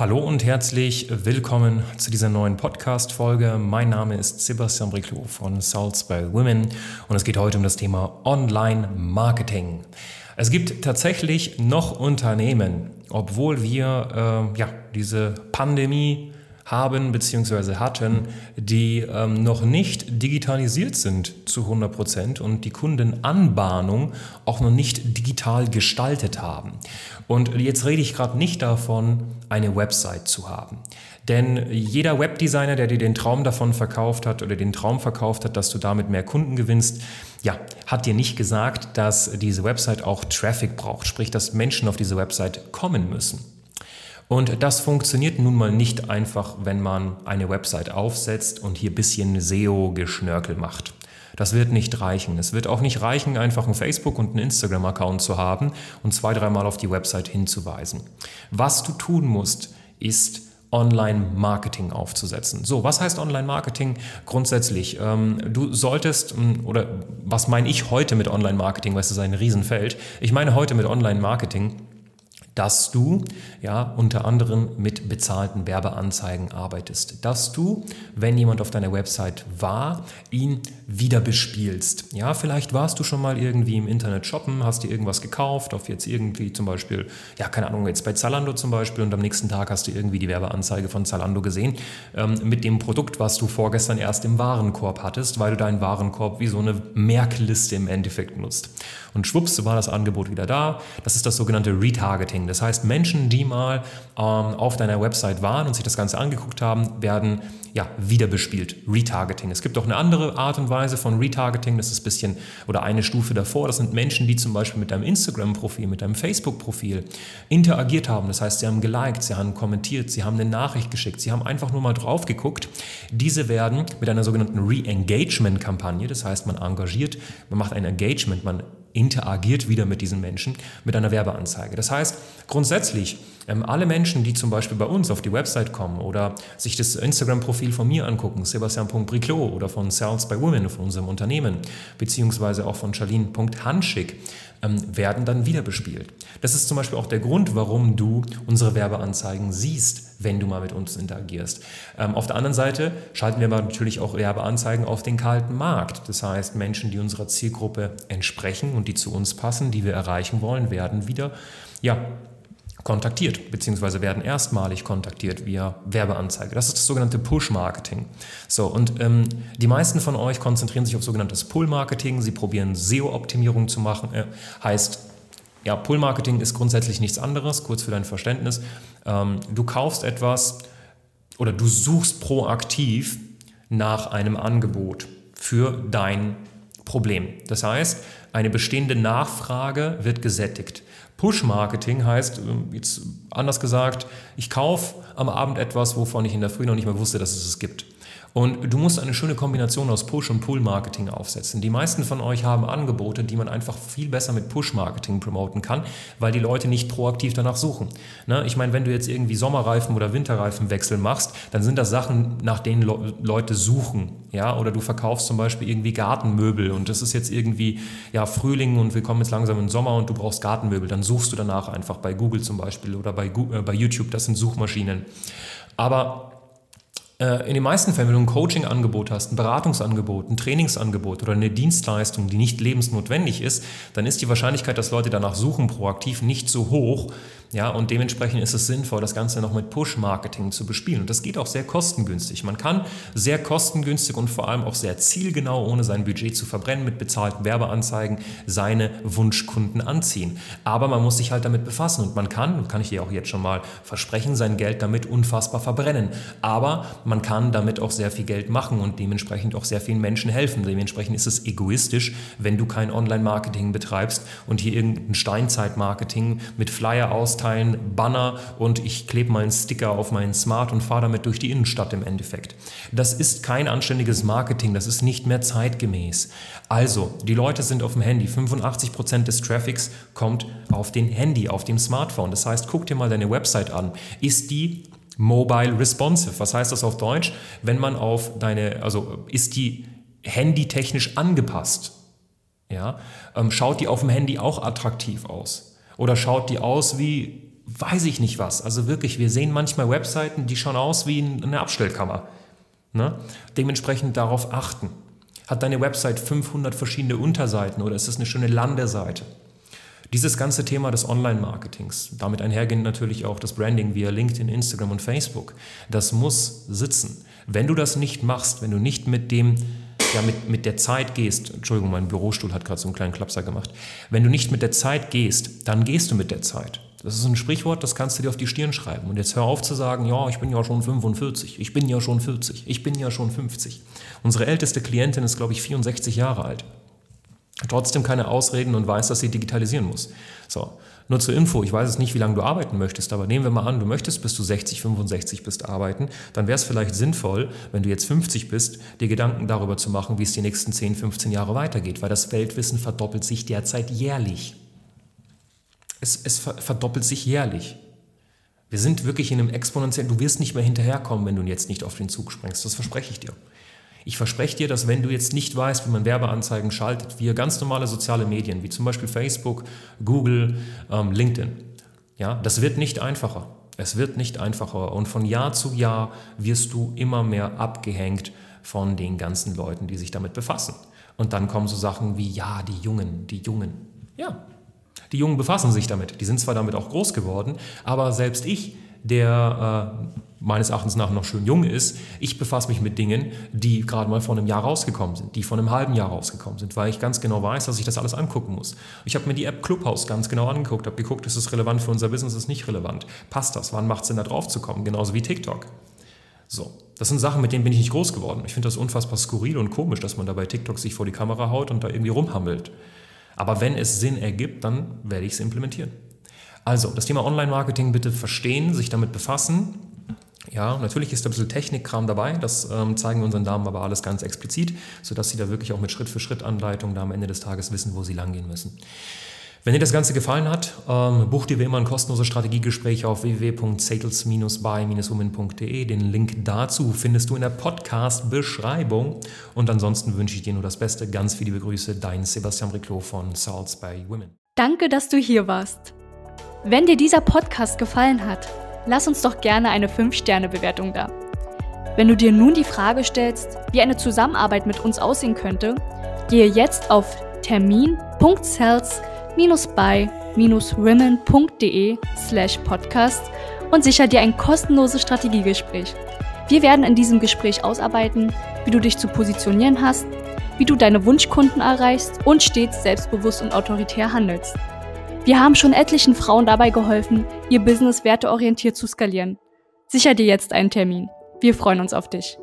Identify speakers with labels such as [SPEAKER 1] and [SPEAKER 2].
[SPEAKER 1] Hallo und herzlich willkommen zu dieser neuen Podcast-Folge. Mein Name ist Sebastian Briclot von Souls by Women und es geht heute um das Thema Online-Marketing. Es gibt tatsächlich noch Unternehmen, obwohl wir äh, ja, diese Pandemie haben bzw. hatten, die ähm, noch nicht digitalisiert sind zu 100 Prozent und die Kundenanbahnung auch noch nicht digital gestaltet haben. Und jetzt rede ich gerade nicht davon, eine Website zu haben. Denn jeder Webdesigner, der dir den Traum davon verkauft hat oder den Traum verkauft hat, dass du damit mehr Kunden gewinnst, ja, hat dir nicht gesagt, dass diese Website auch Traffic braucht, sprich, dass Menschen auf diese Website kommen müssen. Und das funktioniert nun mal nicht einfach, wenn man eine Website aufsetzt und hier ein bisschen SEO-Geschnörkel macht. Das wird nicht reichen. Es wird auch nicht reichen, einfach einen Facebook- und einen Instagram-Account zu haben und zwei, dreimal auf die Website hinzuweisen. Was du tun musst, ist Online-Marketing aufzusetzen. So, was heißt Online-Marketing grundsätzlich? Ähm, du solltest, ähm, oder was meine ich heute mit Online-Marketing, weil es ist ein Riesenfeld. Ich meine heute mit Online-Marketing, dass du ja unter anderem mit bezahlten Werbeanzeigen arbeitest, dass du, wenn jemand auf deiner Website war, ihn wieder bespielst. Ja, vielleicht warst du schon mal irgendwie im Internet shoppen, hast dir irgendwas gekauft, auf jetzt irgendwie zum Beispiel, ja, keine Ahnung, jetzt bei Zalando zum Beispiel und am nächsten Tag hast du irgendwie die Werbeanzeige von Zalando gesehen ähm, mit dem Produkt, was du vorgestern erst im Warenkorb hattest, weil du deinen Warenkorb wie so eine Merkliste im Endeffekt nutzt. Und schwupps war das Angebot wieder da. Das ist das sogenannte Retargeting. Das heißt, Menschen, die mal ähm, auf deiner Website waren und sich das Ganze angeguckt haben, werden ja, wieder bespielt. Retargeting. Es gibt auch eine andere Art und Weise von Retargeting, das ist ein bisschen oder eine Stufe davor. Das sind Menschen, die zum Beispiel mit deinem Instagram-Profil, mit deinem Facebook-Profil interagiert haben. Das heißt, sie haben geliked, sie haben kommentiert, sie haben eine Nachricht geschickt, sie haben einfach nur mal drauf geguckt. Diese werden mit einer sogenannten Re-Engagement-Kampagne, das heißt, man engagiert, man macht ein Engagement, man interagiert wieder mit diesen Menschen mit einer Werbeanzeige. Das heißt, grundsätzlich, ähm, alle Menschen, die zum Beispiel bei uns auf die Website kommen oder sich das Instagram-Profil von mir angucken, sebastian.briclot oder von Sales by Women, von unserem Unternehmen, beziehungsweise auch von charlene.hanschig, ähm, werden dann wieder bespielt. Das ist zum Beispiel auch der Grund, warum du unsere Werbeanzeigen siehst, wenn du mal mit uns interagierst. Ähm, auf der anderen Seite schalten wir aber natürlich auch Werbeanzeigen auf den kalten Markt. Das heißt, Menschen, die unserer Zielgruppe entsprechen und die zu uns passen, die wir erreichen wollen, werden wieder ja, kontaktiert, beziehungsweise werden erstmalig kontaktiert via Werbeanzeige. Das ist das sogenannte Push-Marketing. So, und ähm, die meisten von euch konzentrieren sich auf sogenanntes Pull-Marketing. Sie probieren SEO-Optimierung zu machen. Äh, heißt, ja, Pull-Marketing ist grundsätzlich nichts anderes, kurz für dein Verständnis. Ähm, du kaufst etwas oder du suchst proaktiv nach einem Angebot für dein Problem. Das heißt, eine bestehende Nachfrage wird gesättigt. Push-Marketing heißt, äh, jetzt anders gesagt, ich kaufe am Abend etwas, wovon ich in der Früh noch nicht mehr wusste, dass es es gibt. Und du musst eine schöne Kombination aus Push- und Pull-Marketing aufsetzen. Die meisten von euch haben Angebote, die man einfach viel besser mit Push-Marketing promoten kann, weil die Leute nicht proaktiv danach suchen. Ne? Ich meine, wenn du jetzt irgendwie Sommerreifen oder Winterreifenwechsel machst, dann sind das Sachen, nach denen Le Leute suchen. Ja? Oder du verkaufst zum Beispiel irgendwie Gartenmöbel und das ist jetzt irgendwie ja, Frühling und wir kommen jetzt langsam in den Sommer und du brauchst Gartenmöbel. Dann suchst du danach einfach bei Google zum Beispiel oder bei, äh, bei YouTube. Das sind Suchmaschinen. Aber in den meisten Fällen, wenn du ein Coaching-Angebot hast, ein Beratungsangebot, ein Trainingsangebot oder eine Dienstleistung, die nicht lebensnotwendig ist, dann ist die Wahrscheinlichkeit, dass Leute danach suchen, proaktiv nicht so hoch, ja, und dementsprechend ist es sinnvoll, das Ganze noch mit Push-Marketing zu bespielen. Und das geht auch sehr kostengünstig. Man kann sehr kostengünstig und vor allem auch sehr zielgenau, ohne sein Budget zu verbrennen, mit bezahlten Werbeanzeigen seine Wunschkunden anziehen. Aber man muss sich halt damit befassen und man kann, kann ich dir auch jetzt schon mal versprechen, sein Geld damit unfassbar verbrennen. Aber man kann damit auch sehr viel Geld machen und dementsprechend auch sehr vielen Menschen helfen. Dementsprechend ist es egoistisch, wenn du kein Online-Marketing betreibst und hier irgendein Steinzeit-Marketing mit Flyer austeilen, Banner und ich klebe meinen Sticker auf meinen Smart und fahre damit durch die Innenstadt im Endeffekt. Das ist kein anständiges Marketing, das ist nicht mehr zeitgemäß. Also, die Leute sind auf dem Handy. 85% des Traffics kommt auf den Handy, auf dem Smartphone. Das heißt, guck dir mal deine Website an. Ist die mobile responsive? Was heißt das auf Deutsch? Wenn man auf deine, also ist die handytechnisch angepasst? Ja, ähm, schaut die auf dem Handy auch attraktiv aus? Oder schaut die aus wie, weiß ich nicht was? Also wirklich, wir sehen manchmal Webseiten, die schauen aus wie eine Abstellkammer. Ne? Dementsprechend darauf achten. Hat deine Website 500 verschiedene Unterseiten oder ist es eine schöne Landeseite? Dieses ganze Thema des Online-Marketings, damit einhergehend natürlich auch das Branding via LinkedIn, Instagram und Facebook, das muss sitzen. Wenn du das nicht machst, wenn du nicht mit dem ja, mit, mit der Zeit gehst, Entschuldigung, mein Bürostuhl hat gerade so einen kleinen Klapser gemacht, wenn du nicht mit der Zeit gehst, dann gehst du mit der Zeit. Das ist ein Sprichwort, das kannst du dir auf die Stirn schreiben. Und jetzt hör auf zu sagen, ja, ich bin ja schon 45, ich bin ja schon 40, ich bin ja schon 50. Unsere älteste Klientin ist, glaube ich, 64 Jahre alt. Trotzdem keine Ausreden und weiß, dass sie digitalisieren muss. So, nur zur Info, ich weiß es nicht, wie lange du arbeiten möchtest, aber nehmen wir mal an, du möchtest bis du 60, 65 bist arbeiten, dann wäre es vielleicht sinnvoll, wenn du jetzt 50 bist, dir Gedanken darüber zu machen, wie es die nächsten 10, 15 Jahre weitergeht, weil das Weltwissen verdoppelt sich derzeit jährlich. Es, es verdoppelt sich jährlich. Wir sind wirklich in einem exponentiellen, du wirst nicht mehr hinterherkommen, wenn du jetzt nicht auf den Zug springst, das verspreche ich dir. Ich verspreche dir, dass wenn du jetzt nicht weißt, wie man Werbeanzeigen schaltet, wie ganz normale soziale Medien, wie zum Beispiel Facebook, Google, ähm, LinkedIn, ja, das wird nicht einfacher. Es wird nicht einfacher. Und von Jahr zu Jahr wirst du immer mehr abgehängt von den ganzen Leuten, die sich damit befassen. Und dann kommen so Sachen wie, ja, die Jungen, die Jungen. Ja, die Jungen befassen sich damit. Die sind zwar damit auch groß geworden, aber selbst ich, der äh, meines Erachtens nach noch schön jung ist, ich befasse mich mit Dingen, die gerade mal vor einem Jahr rausgekommen sind, die vor einem halben Jahr rausgekommen sind, weil ich ganz genau weiß, dass ich das alles angucken muss. Ich habe mir die App Clubhouse ganz genau angeguckt, habe geguckt, ist es relevant für unser Business, ist es nicht relevant. Passt das? Wann macht es Sinn, da drauf zu kommen? Genauso wie TikTok. So, das sind Sachen, mit denen bin ich nicht groß geworden. Ich finde das unfassbar skurril und komisch, dass man da bei TikTok sich vor die Kamera haut und da irgendwie rumhammelt. Aber wenn es Sinn ergibt, dann werde ich es implementieren. Also, das Thema Online-Marketing bitte verstehen, sich damit befassen. Ja, natürlich ist da ein bisschen Technikkram dabei, das ähm, zeigen wir unseren Damen aber alles ganz explizit, sodass sie da wirklich auch mit Schritt-für-Schritt-Anleitung da am Ende des Tages wissen, wo sie langgehen müssen. Wenn dir das Ganze gefallen hat, ähm, buch dir wie immer ein kostenloses Strategiegespräch auf www.sales-by-women.de. Den Link dazu findest du in der Podcast-Beschreibung. Und ansonsten wünsche ich dir nur das Beste. Ganz viele Grüße, dein Sebastian Riclo von Sales by Women.
[SPEAKER 2] Danke, dass du hier warst. Wenn dir dieser Podcast gefallen hat, lass uns doch gerne eine 5-Sterne-Bewertung da. Wenn du dir nun die Frage stellst, wie eine Zusammenarbeit mit uns aussehen könnte, gehe jetzt auf termin.sales.com by-women.de slash podcast und sicher dir ein kostenloses Strategiegespräch. Wir werden in diesem Gespräch ausarbeiten, wie du dich zu positionieren hast, wie du deine Wunschkunden erreichst und stets selbstbewusst und autoritär handelst. Wir haben schon etlichen Frauen dabei geholfen, ihr Business werteorientiert zu skalieren. Sicher dir jetzt einen Termin. Wir freuen uns auf dich.